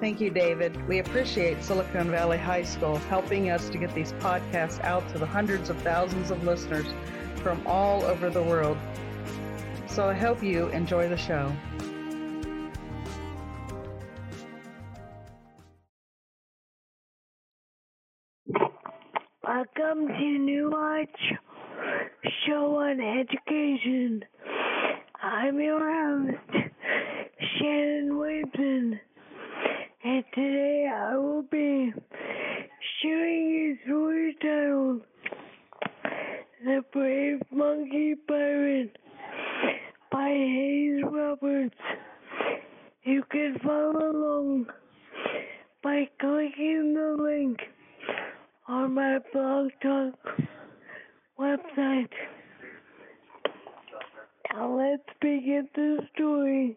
Thank you, David. We appreciate Silicon Valley High School helping us to get these podcasts out to the hundreds of thousands of listeners from all over the world. So I hope you enjoy the show. Welcome to New Heights Show on Education. I'm your host, Shannon and today I will be sharing a story titled The Brave Monkey Pirate by Hayes Roberts. You can follow along by clicking the link on my blog talk website. Now let's begin the story.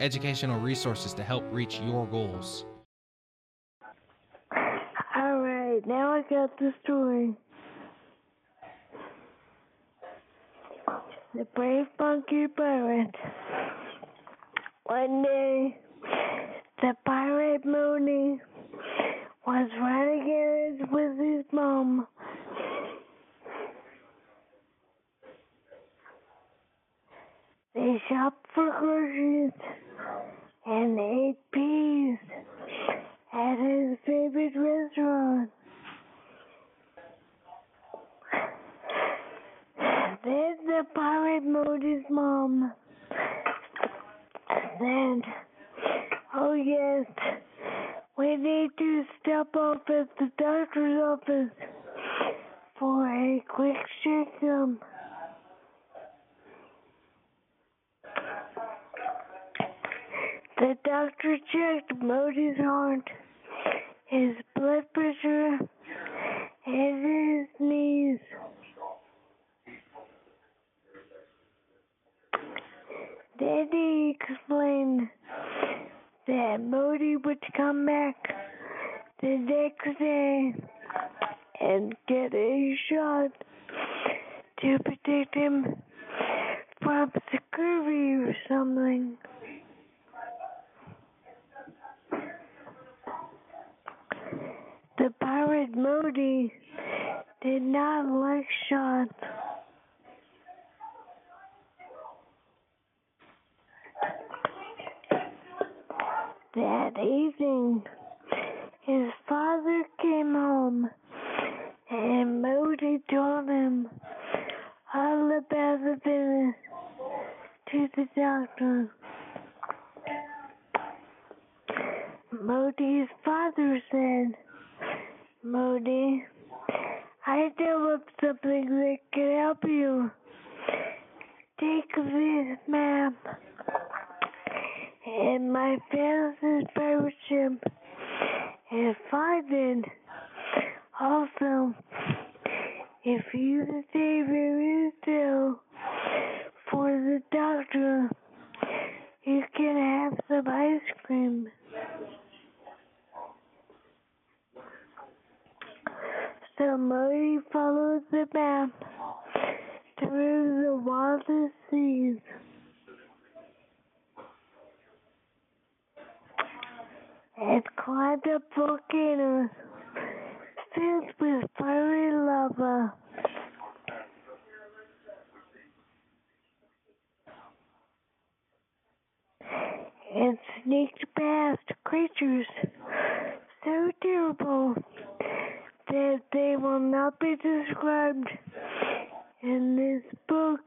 educational resources to help reach your goals. All right, now I got the story. The brave monkey pirate. One day, the pirate Mooney was running errands with his mom. They shopped for groceries and ate peas at his favorite restaurant. Then the pirate moved his mom. Then, oh yes, we need to stop off at the doctor's office for a quick checkup. The doctor checked Modi's heart, his blood pressure, and his knees. Then he explained that Modi would come back the next day and get a shot to protect him from scurvy or something. The pirate Mody did not like shots. That evening, his father came home and Mody told him all about the visit to the doctor. Mody's father said, Mody, I developed something that can help you. Take this map and my family's pirate ship and find it. Also, if you stay very still for the doctor, you can have some ice cream. So Followed the map through the wildest seas. And climbed up volcanoes filled with fiery lava. And sneaked past creatures so terrible that they will not be described in this book.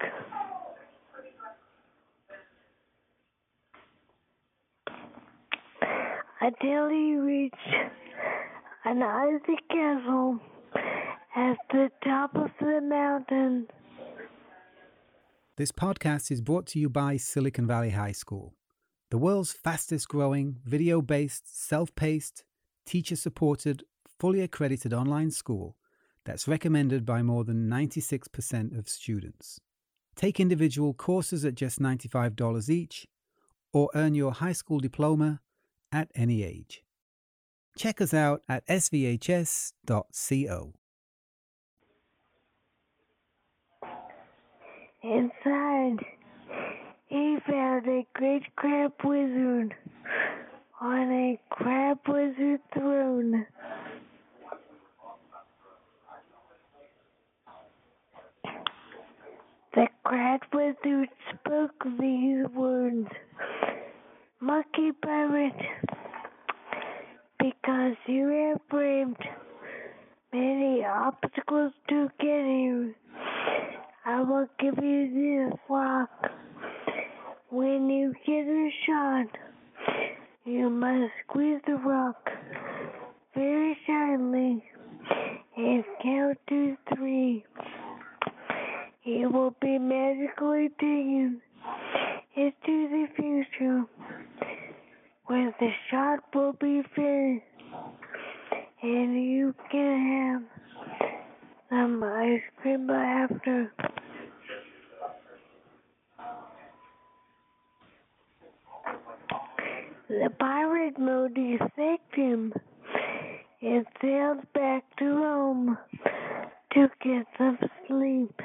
Until he reached an icy castle at the top of the mountain. This podcast is brought to you by Silicon Valley High School, the world's fastest growing, video based, self paced, teacher supported, fully accredited online school that's recommended by more than 96% of students. Take individual courses at just $95 each, or earn your high school diploma at any age. Check us out at svhs.co. Inside, he found a great crab wizard on a crab wizard throne. The crab wizard spoke these words Monkey pirate, have braved many obstacles to get here. I will give you this rock. When you get a shot, you must squeeze the rock very gently and count to three. It will be magically taken into the future where the shot will be fair and you can have some ice cream after. The pirate Modi thanked him and sailed back to Rome to get some sleep.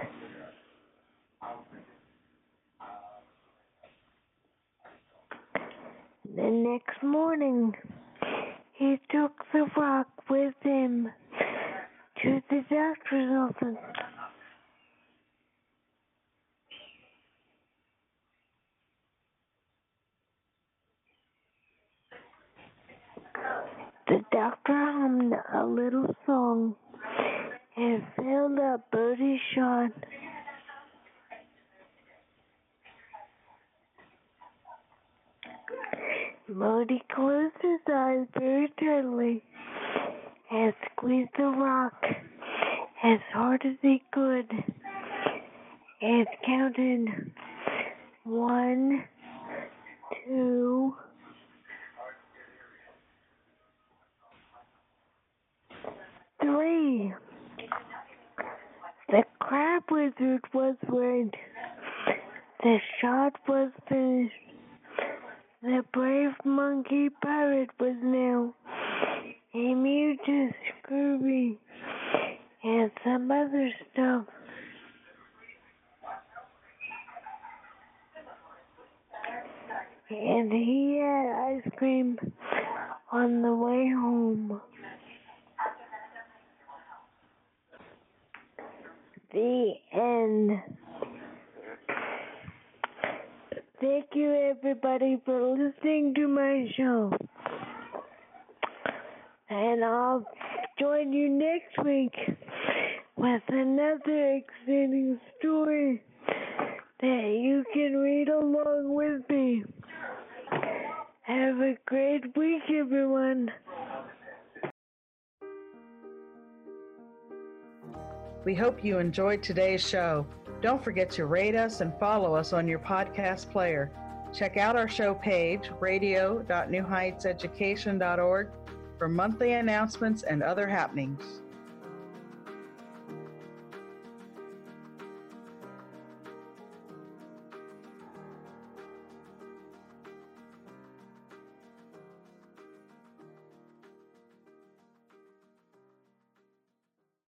The next morning, he took the rock with him to the doctor's office. The doctor hummed a little song and filled up Bodie's shot. Modi closed his eyes very tightly and squeezed the rock as hard as he could and counted one, two, three. The crab wizard was red. The shot was finished. The brave monkey pirate was now immune to scurvy and some other stuff. And he had ice cream on the way home. The end. Thank you, everybody, for listening to my show. And I'll join you next week with another exciting story that you can read along with me. Have a great week, everyone. We hope you enjoyed today's show. Don't forget to rate us and follow us on your podcast player. Check out our show page, radio.newheightseducation.org, for monthly announcements and other happenings.